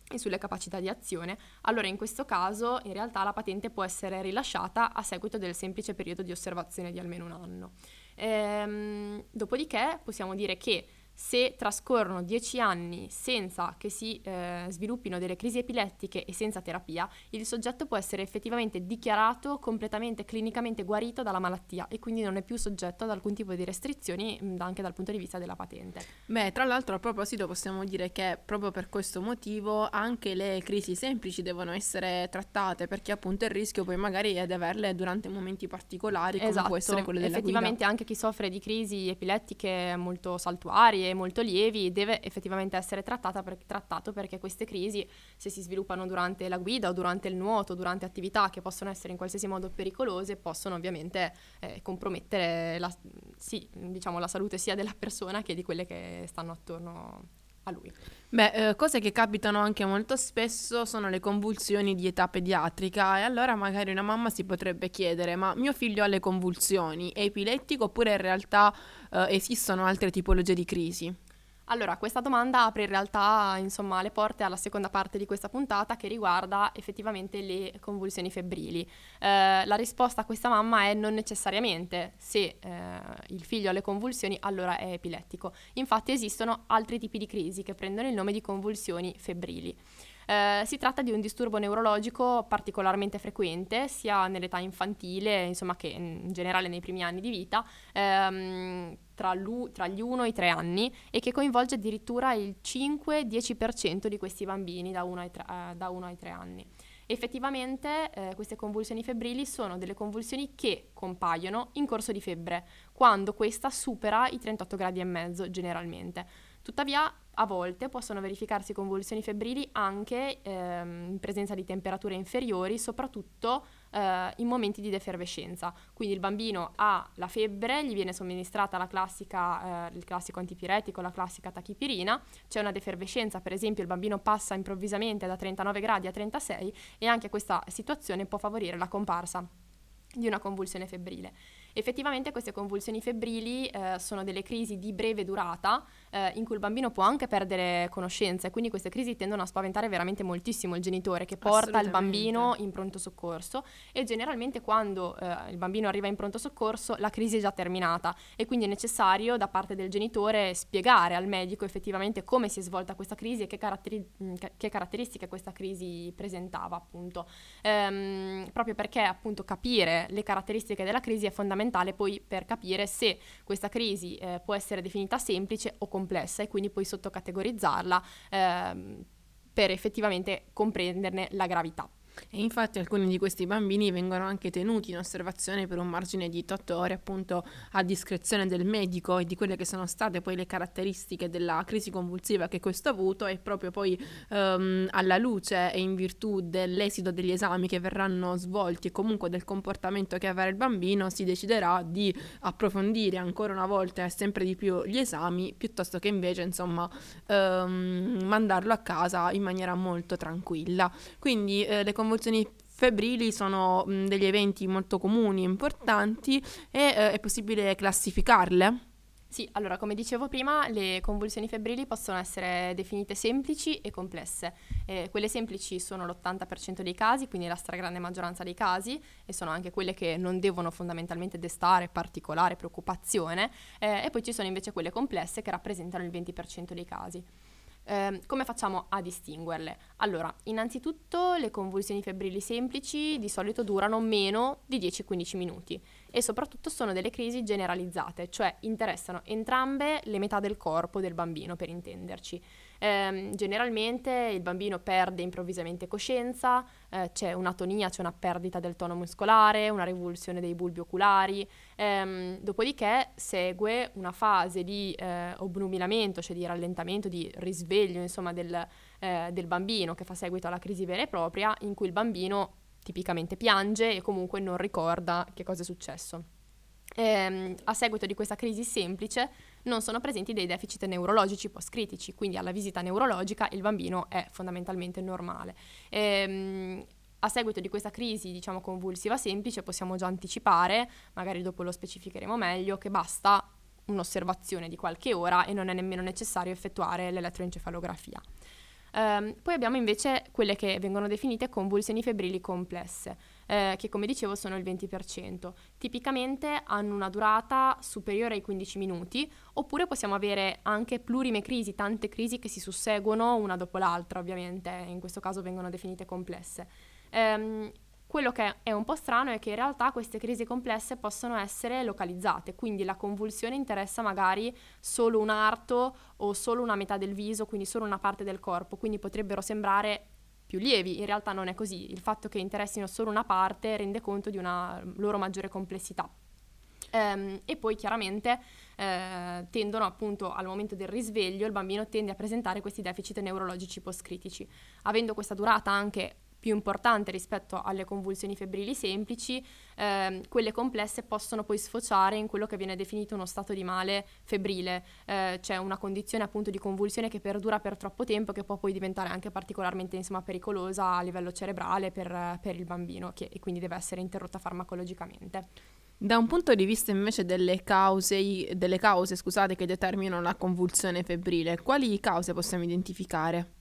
e sulle capacità di azione, allora in questo caso in realtà la patente può essere rilasciata a seguito del semplice periodo di osservazione di almeno un anno. Ehm, dopodiché possiamo dire che se trascorrono 10 anni senza che si eh, sviluppino delle crisi epilettiche e senza terapia, il soggetto può essere effettivamente dichiarato completamente clinicamente guarito dalla malattia e quindi non è più soggetto ad alcun tipo di restrizioni mh, anche dal punto di vista della patente. Beh, tra l'altro a proposito possiamo dire che proprio per questo motivo anche le crisi semplici devono essere trattate perché appunto il rischio poi magari è di averle durante momenti particolari come può essere quello della Esatto. effettivamente anche chi soffre di crisi epilettiche molto saltuarie, molto lievi, deve effettivamente essere per- trattato perché queste crisi, se si sviluppano durante la guida o durante il nuoto, durante attività che possono essere in qualsiasi modo pericolose, possono ovviamente eh, compromettere la, sì, diciamo, la salute sia della persona che di quelle che stanno attorno a lui. Beh, eh, cose che capitano anche molto spesso sono le convulsioni di età pediatrica e allora magari una mamma si potrebbe chiedere ma mio figlio ha le convulsioni, è epilettico oppure in realtà eh, esistono altre tipologie di crisi? Allora, questa domanda apre in realtà insomma, le porte alla seconda parte di questa puntata che riguarda effettivamente le convulsioni febbrili. Eh, la risposta a questa mamma è non necessariamente se eh, il figlio ha le convulsioni allora è epilettico. Infatti esistono altri tipi di crisi che prendono il nome di convulsioni febbrili. Eh, si tratta di un disturbo neurologico particolarmente frequente sia nell'età infantile, insomma che in generale nei primi anni di vita, ehm, tra, tra gli 1 e i 3 anni e che coinvolge addirittura il 5-10% di questi bambini da 1 ai 3, eh, da 1 ai 3 anni. Effettivamente eh, queste convulsioni febbrili sono delle convulsioni che compaiono in corso di febbre, quando questa supera i 38 gradi e mezzo generalmente. Tuttavia, a volte possono verificarsi convulsioni febbrili anche ehm, in presenza di temperature inferiori, soprattutto eh, in momenti di defervescenza. Quindi il bambino ha la febbre, gli viene somministrata la classica, eh, il classico antipiretico, la classica tachipirina, c'è una defervescenza, per esempio il bambino passa improvvisamente da 39 gradi a 36 e anche questa situazione può favorire la comparsa di una convulsione febbrile. Effettivamente queste convulsioni febbrili eh, sono delle crisi di breve durata eh, in cui il bambino può anche perdere conoscenza e quindi queste crisi tendono a spaventare veramente moltissimo il genitore che porta il bambino in pronto soccorso e generalmente quando eh, il bambino arriva in pronto soccorso la crisi è già terminata e quindi è necessario da parte del genitore spiegare al medico effettivamente come si è svolta questa crisi e che, caratteri- mm, che caratteristiche questa crisi presentava appunto. Ehm, proprio perché appunto capire le caratteristiche della crisi è fondamentale fondamentale poi per capire se questa crisi eh, può essere definita semplice o complessa e quindi poi sottocategorizzarla ehm, per effettivamente comprenderne la gravità. E infatti alcuni di questi bambini vengono anche tenuti in osservazione per un margine di 8 ore, appunto a discrezione del medico e di quelle che sono state poi le caratteristiche della crisi convulsiva che questo ha avuto e proprio poi um, alla luce e in virtù dell'esito degli esami che verranno svolti e comunque del comportamento che avrà il bambino si deciderà di approfondire ancora una volta e sempre di più gli esami piuttosto che invece insomma um, mandarlo a casa in maniera molto tranquilla. Quindi eh, le convulsioni febbrili sono mh, degli eventi molto comuni importanti e eh, è possibile classificarle? Sì, allora come dicevo prima, le convulsioni febbrili possono essere definite semplici e complesse. Eh, quelle semplici sono l'80% dei casi, quindi la stragrande maggioranza dei casi, e sono anche quelle che non devono fondamentalmente destare particolare preoccupazione, eh, e poi ci sono invece quelle complesse che rappresentano il 20% dei casi. Eh, come facciamo a distinguerle? Allora, innanzitutto le convulsioni febbrili semplici di solito durano meno di 10-15 minuti e soprattutto sono delle crisi generalizzate, cioè interessano entrambe le metà del corpo del bambino, per intenderci. Eh, generalmente il bambino perde improvvisamente coscienza, eh, c'è un'atonia, c'è una perdita del tono muscolare, una revulsione dei bulbi oculari, ehm, dopodiché segue una fase di eh, obnubilamento, cioè di rallentamento, di risveglio insomma, del, eh, del bambino che fa seguito alla crisi vera e propria, in cui il bambino tipicamente piange e comunque non ricorda che cosa è successo. Ehm, a seguito di questa crisi semplice non sono presenti dei deficit neurologici post-critici, quindi alla visita neurologica il bambino è fondamentalmente normale. Ehm, a seguito di questa crisi, diciamo, convulsiva semplice, possiamo già anticipare, magari dopo lo specificheremo meglio, che basta un'osservazione di qualche ora e non è nemmeno necessario effettuare l'elettroencefalografia. Um, poi abbiamo invece quelle che vengono definite convulsioni febbrili complesse, eh, che come dicevo sono il 20%. Tipicamente hanno una durata superiore ai 15 minuti, oppure possiamo avere anche plurime crisi, tante crisi che si susseguono una dopo l'altra, ovviamente, in questo caso vengono definite complesse. Um, quello che è un po' strano è che in realtà queste crisi complesse possono essere localizzate, quindi la convulsione interessa magari solo un arto o solo una metà del viso, quindi solo una parte del corpo, quindi potrebbero sembrare più lievi, in realtà non è così, il fatto che interessino solo una parte rende conto di una loro maggiore complessità. Um, e poi chiaramente eh, tendono appunto al momento del risveglio il bambino tende a presentare questi deficit neurologici post-critici. Avendo questa durata anche più importante rispetto alle convulsioni febbrili semplici, eh, quelle complesse possono poi sfociare in quello che viene definito uno stato di male febbrile, eh, cioè una condizione appunto di convulsione che perdura per troppo tempo che può poi diventare anche particolarmente insomma, pericolosa a livello cerebrale per, per il bambino che, e quindi deve essere interrotta farmacologicamente. Da un punto di vista invece delle cause, delle cause scusate, che determinano la convulsione febbrile, quali cause possiamo identificare?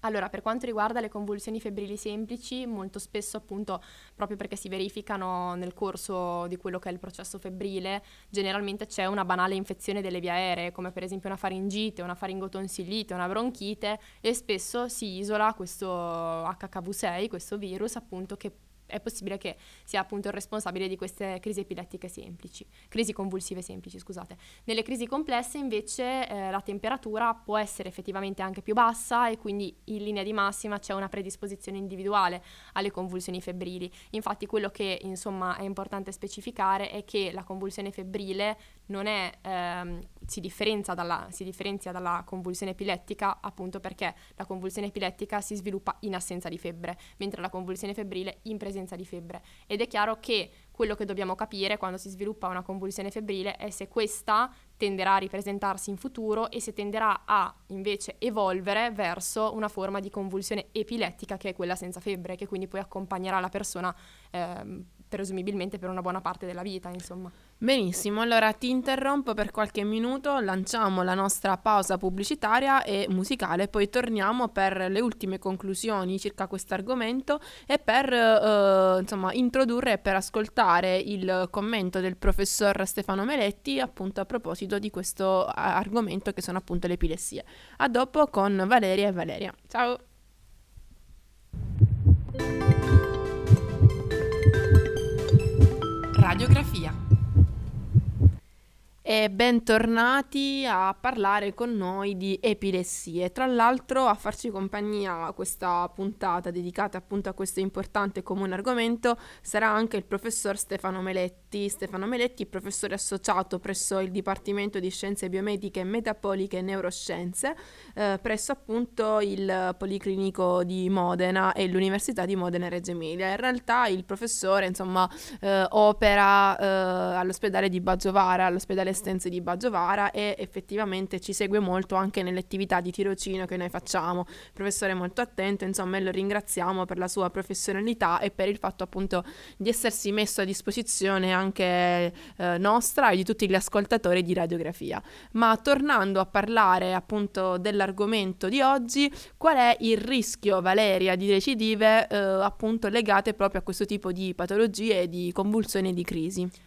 Allora, per quanto riguarda le convulsioni febbrili semplici, molto spesso appunto proprio perché si verificano nel corso di quello che è il processo febbrile, generalmente c'è una banale infezione delle vie aeree, come per esempio una faringite, una faringotonsillite, una bronchite e spesso si isola questo HKV6, questo virus appunto che è possibile che sia appunto il responsabile di queste crisi epilettiche semplici, crisi convulsive semplici, scusate. Nelle crisi complesse invece eh, la temperatura può essere effettivamente anche più bassa e quindi in linea di massima c'è una predisposizione individuale alle convulsioni febbrili. Infatti quello che insomma è importante specificare è che la convulsione febbrile non è, ehm, si, differenzia dalla, si differenzia dalla convulsione epilettica appunto perché la convulsione epilettica si sviluppa in assenza di febbre, mentre la convulsione febbrile in presenza di febbre. Ed è chiaro che quello che dobbiamo capire quando si sviluppa una convulsione febbrile è se questa tenderà a ripresentarsi in futuro e se tenderà a invece evolvere verso una forma di convulsione epilettica che è quella senza febbre, che quindi poi accompagnerà la persona eh, presumibilmente per una buona parte della vita, insomma. Benissimo, allora ti interrompo per qualche minuto, lanciamo la nostra pausa pubblicitaria e musicale, poi torniamo per le ultime conclusioni circa questo argomento e per eh, insomma, introdurre e per ascoltare il commento del professor Stefano Meletti appunto a proposito di questo argomento che sono appunto le epilessie. A dopo con Valeria e Valeria. Ciao! Radiografia e bentornati a parlare con noi di epilessie. Tra l'altro a farci compagnia questa puntata dedicata appunto a questo importante e comune argomento sarà anche il professor Stefano Meletti. Stefano Meletti, professore associato presso il Dipartimento di Scienze Biomediche, Metapoliche e Neuroscienze, eh, presso appunto il Policlinico di Modena e l'Università di Modena e Reggio Emilia. In realtà il professore insomma eh, opera eh, all'ospedale di Baggiovara, all'ospedale Estense di Baggiovara e effettivamente ci segue molto anche nelle attività di tirocinio che noi facciamo. Professore molto attento, insomma, e lo ringraziamo per la sua professionalità e per il fatto appunto di essersi messo a disposizione anche eh, nostra e di tutti gli ascoltatori di radiografia. Ma tornando a parlare appunto dell'argomento di oggi, qual è il rischio, Valeria, di recidive eh, appunto legate proprio a questo tipo di patologie, di convulsioni e di crisi?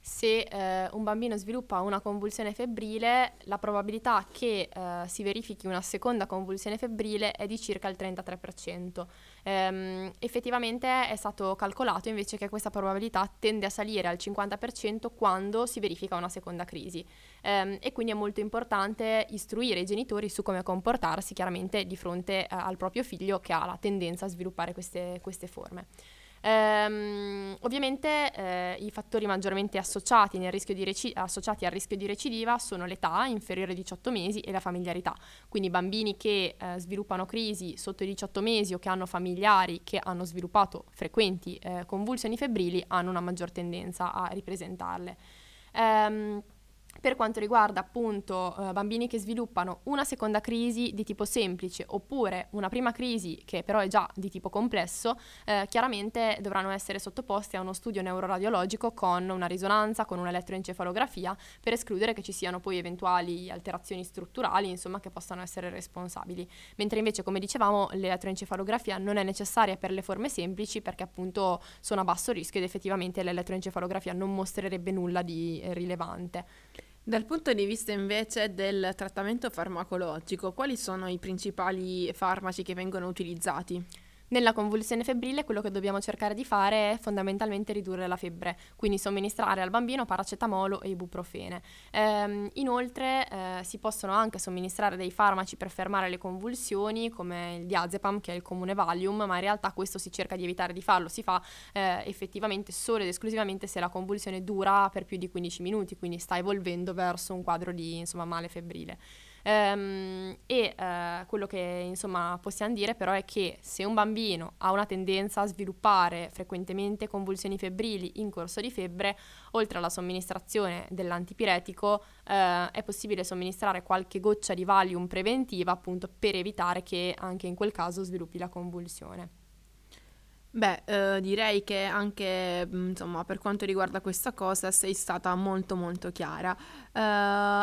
Se eh, un bambino sviluppa una convulsione febbrile, la probabilità che eh, si verifichi una seconda convulsione febbrile è di circa il 33%. Ehm, effettivamente è stato calcolato invece che questa probabilità tende a salire al 50% quando si verifica una seconda crisi ehm, e quindi è molto importante istruire i genitori su come comportarsi chiaramente di fronte eh, al proprio figlio che ha la tendenza a sviluppare queste, queste forme. Ehm, ovviamente eh, i fattori maggiormente associati, reci- associati, al rischio di recidiva sono l'età inferiore ai 18 mesi e la familiarità. Quindi bambini che eh, sviluppano crisi sotto i 18 mesi o che hanno familiari che hanno sviluppato frequenti eh, convulsioni febbrili hanno una maggior tendenza a ripresentarle. Ehm, per quanto riguarda appunto eh, bambini che sviluppano una seconda crisi di tipo semplice oppure una prima crisi che però è già di tipo complesso, eh, chiaramente dovranno essere sottoposti a uno studio neuroradiologico con una risonanza, con un'elettroencefalografia per escludere che ci siano poi eventuali alterazioni strutturali, insomma, che possano essere responsabili. Mentre invece, come dicevamo, l'elettroencefalografia non è necessaria per le forme semplici perché appunto sono a basso rischio ed effettivamente l'elettroencefalografia non mostrerebbe nulla di eh, rilevante. Dal punto di vista invece del trattamento farmacologico, quali sono i principali farmaci che vengono utilizzati? Nella convulsione febbrile quello che dobbiamo cercare di fare è fondamentalmente ridurre la febbre, quindi somministrare al bambino paracetamolo e ibuprofene. Ehm, inoltre eh, si possono anche somministrare dei farmaci per fermare le convulsioni come il diazepam che è il comune Valium, ma in realtà questo si cerca di evitare di farlo, si fa eh, effettivamente solo ed esclusivamente se la convulsione dura per più di 15 minuti, quindi sta evolvendo verso un quadro di insomma, male febbrile. Um, e uh, quello che insomma possiamo dire però è che se un bambino ha una tendenza a sviluppare frequentemente convulsioni febbrili in corso di febbre, oltre alla somministrazione dell'antipiretico uh, è possibile somministrare qualche goccia di Valium preventiva appunto per evitare che anche in quel caso sviluppi la convulsione. Beh, eh, direi che anche mm, insomma, per quanto riguarda questa cosa sei stata molto molto chiara. Eh,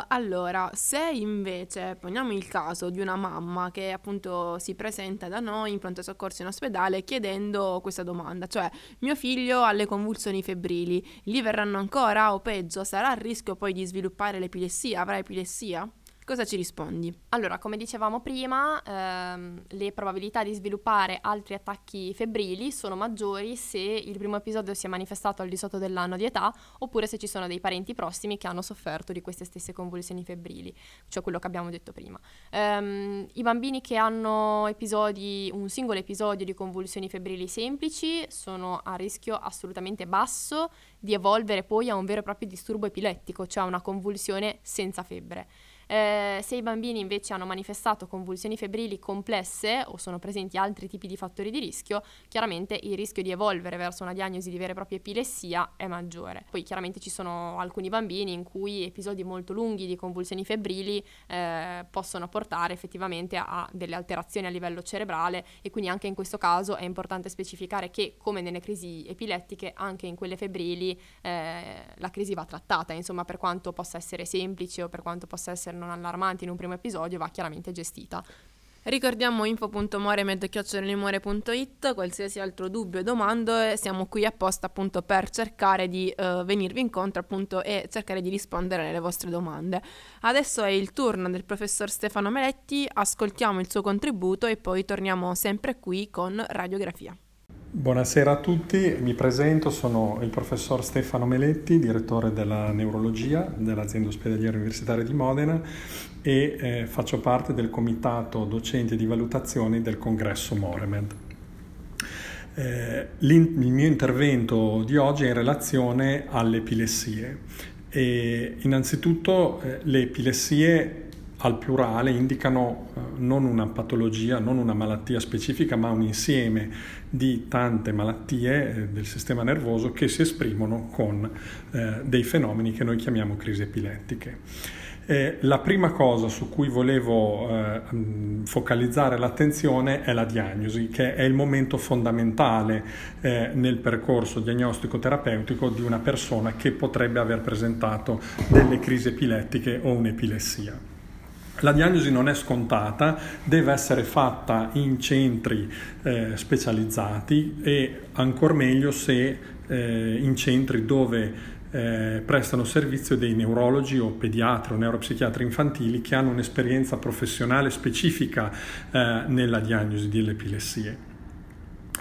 allora, se invece poniamo il caso di una mamma che appunto si presenta da noi in pronto soccorso in ospedale chiedendo questa domanda, cioè mio figlio ha le convulsioni febbrili, gli verranno ancora o peggio, sarà a rischio poi di sviluppare l'epilessia, avrà epilessia? Cosa ci rispondi? Allora, come dicevamo prima, ehm, le probabilità di sviluppare altri attacchi febbrili sono maggiori se il primo episodio si è manifestato al di sotto dell'anno di età oppure se ci sono dei parenti prossimi che hanno sofferto di queste stesse convulsioni febbrili, cioè quello che abbiamo detto prima. Ehm, I bambini che hanno episodi, un singolo episodio di convulsioni febbrili semplici sono a rischio assolutamente basso di evolvere poi a un vero e proprio disturbo epilettico, cioè una convulsione senza febbre. Eh, se i bambini invece hanno manifestato convulsioni febbrili complesse o sono presenti altri tipi di fattori di rischio, chiaramente il rischio di evolvere verso una diagnosi di vera e propria epilessia è maggiore. Poi chiaramente ci sono alcuni bambini in cui episodi molto lunghi di convulsioni febbrili eh, possono portare effettivamente a delle alterazioni a livello cerebrale e quindi anche in questo caso è importante specificare che come nelle crisi epilettiche anche in quelle febbrili eh, la crisi va trattata, insomma per quanto possa essere semplice o per quanto possa essere non allarmanti in un primo episodio va chiaramente gestita. Ricordiamo info.moremed.it, qualsiasi altro dubbio o domanda, siamo qui apposta appunto per cercare di uh, venirvi incontro appunto e cercare di rispondere alle vostre domande. Adesso è il turno del professor Stefano Meletti, ascoltiamo il suo contributo e poi torniamo sempre qui con radiografia. Buonasera a tutti, mi presento, sono il professor Stefano Meletti, direttore della neurologia dell'azienda ospedaliera universitaria di Modena e eh, faccio parte del comitato docenti di valutazione del congresso Moremed. Eh, il mio intervento di oggi è in relazione alle epilessie. E innanzitutto eh, le epilessie al plurale indicano eh, non una patologia, non una malattia specifica, ma un insieme di tante malattie eh, del sistema nervoso che si esprimono con eh, dei fenomeni che noi chiamiamo crisi epilettiche. La prima cosa su cui volevo eh, focalizzare l'attenzione è la diagnosi, che è il momento fondamentale nel percorso diagnostico terapeutico di una persona che potrebbe aver presentato delle crisi epilettiche o un'epilessia. La diagnosi non è scontata, deve essere fatta in centri eh, specializzati e ancora meglio se eh, in centri dove eh, prestano servizio dei neurologi o pediatri o neuropsichiatri infantili che hanno un'esperienza professionale specifica eh, nella diagnosi delle epilessie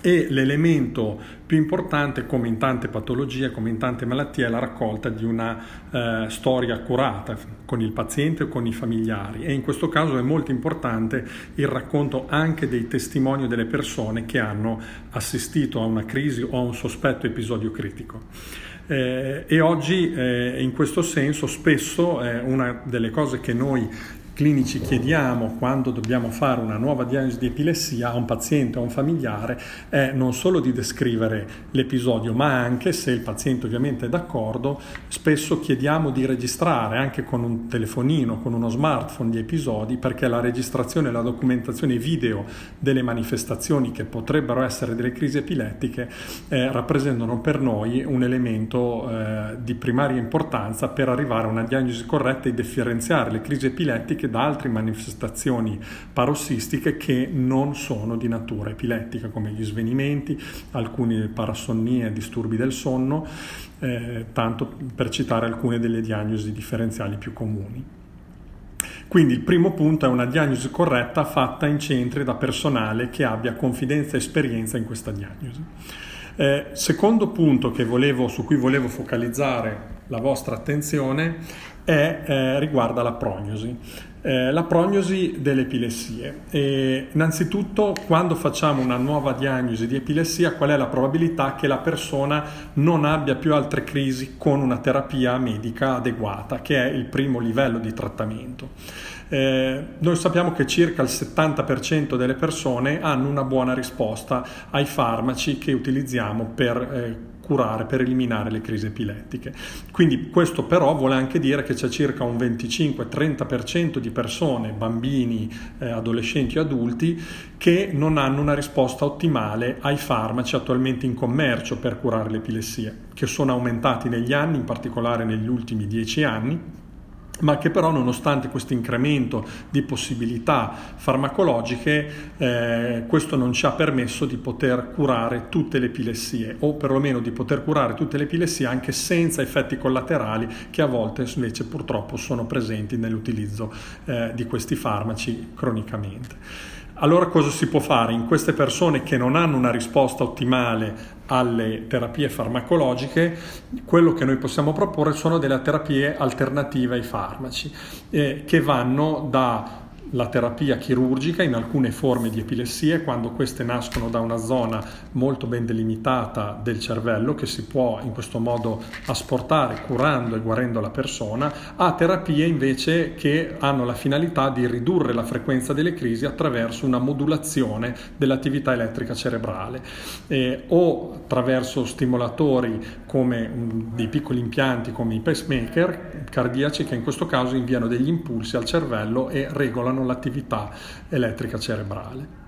e l'elemento più importante, come in tante patologie, come in tante malattie, è la raccolta di una eh, storia accurata con il paziente o con i familiari e in questo caso è molto importante il racconto anche dei testimoni delle persone che hanno assistito a una crisi o a un sospetto episodio critico. Eh, e oggi eh, in questo senso spesso è una delle cose che noi clinici chiediamo quando dobbiamo fare una nuova diagnosi di epilessia a un paziente o a un familiare è non solo di descrivere l'episodio, ma anche, se il paziente ovviamente è d'accordo, spesso chiediamo di registrare anche con un telefonino, con uno smartphone gli episodi, perché la registrazione e la documentazione video delle manifestazioni che potrebbero essere delle crisi epilettiche eh, rappresentano per noi un elemento eh, di primaria importanza per arrivare a una diagnosi corretta e differenziare le crisi epilettiche anche da altre manifestazioni parossistiche che non sono di natura epilettica, come gli svenimenti, alcune parasonnie, disturbi del sonno, eh, tanto per citare alcune delle diagnosi differenziali più comuni. Quindi il primo punto è una diagnosi corretta fatta in centri da personale che abbia confidenza e esperienza in questa diagnosi. Eh, secondo punto volevo, su cui volevo focalizzare la vostra attenzione è, eh, riguarda la prognosi. Eh, la prognosi delle epilessie. E innanzitutto, quando facciamo una nuova diagnosi di epilessia, qual è la probabilità che la persona non abbia più altre crisi con una terapia medica adeguata, che è il primo livello di trattamento? Eh, noi sappiamo che circa il 70% delle persone hanno una buona risposta ai farmaci che utilizziamo per eh, curare, per eliminare le crisi epilettiche. Quindi questo però vuole anche dire che c'è circa un 25-30% di persone, bambini, eh, adolescenti e adulti, che non hanno una risposta ottimale ai farmaci attualmente in commercio per curare l'epilessia, che sono aumentati negli anni, in particolare negli ultimi 10 anni ma che però nonostante questo incremento di possibilità farmacologiche, eh, questo non ci ha permesso di poter curare tutte le epilessie o perlomeno di poter curare tutte le epilessie anche senza effetti collaterali che a volte invece purtroppo sono presenti nell'utilizzo eh, di questi farmaci cronicamente. Allora cosa si può fare? In queste persone che non hanno una risposta ottimale alle terapie farmacologiche, quello che noi possiamo proporre sono delle terapie alternative ai farmaci, eh, che vanno da la terapia chirurgica in alcune forme di epilessie, quando queste nascono da una zona molto ben delimitata del cervello che si può in questo modo asportare curando e guarendo la persona, a terapie invece che hanno la finalità di ridurre la frequenza delle crisi attraverso una modulazione dell'attività elettrica cerebrale eh, o attraverso stimolatori come um, dei piccoli impianti come i pacemaker cardiaci che in questo caso inviano degli impulsi al cervello e regolano regolano l'attività elettrica cerebrale.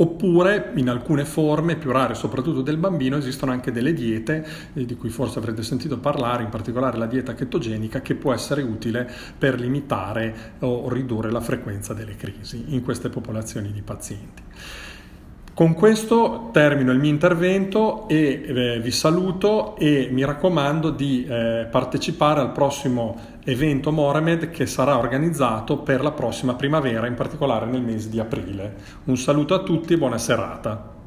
Oppure in alcune forme più rare, soprattutto del bambino, esistono anche delle diete eh, di cui forse avrete sentito parlare, in particolare la dieta chetogenica, che può essere utile per limitare o ridurre la frequenza delle crisi in queste popolazioni di pazienti. Con questo termino il mio intervento e eh, vi saluto e mi raccomando di eh, partecipare al prossimo evento Moramed che sarà organizzato per la prossima primavera, in particolare nel mese di aprile. Un saluto a tutti e buona serata.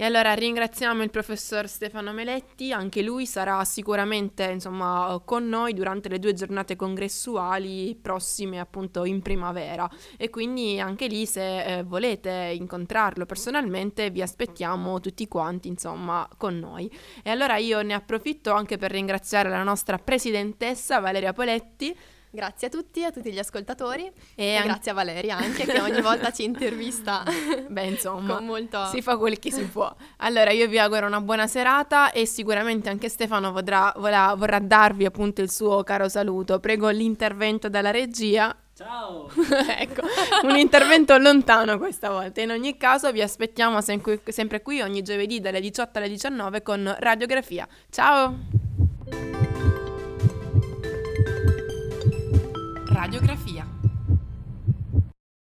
E allora ringraziamo il professor Stefano Meletti, anche lui sarà sicuramente insomma, con noi durante le due giornate congressuali prossime appunto in primavera e quindi anche lì se eh, volete incontrarlo personalmente vi aspettiamo tutti quanti insomma con noi. E allora io ne approfitto anche per ringraziare la nostra presidentessa Valeria Poletti Grazie a tutti, a tutti gli ascoltatori e, e an- grazie a Valeria anche che ogni volta ci intervista. Beh, insomma, molto... si fa quel che si può. Allora, io vi auguro una buona serata e sicuramente anche Stefano vorrà, vorrà, vorrà darvi appunto il suo caro saluto. Prego l'intervento dalla regia. Ciao! ecco, un intervento lontano questa volta. In ogni caso vi aspettiamo sempre, sempre qui ogni giovedì dalle 18 alle 19 con Radiografia. Ciao! Radiografia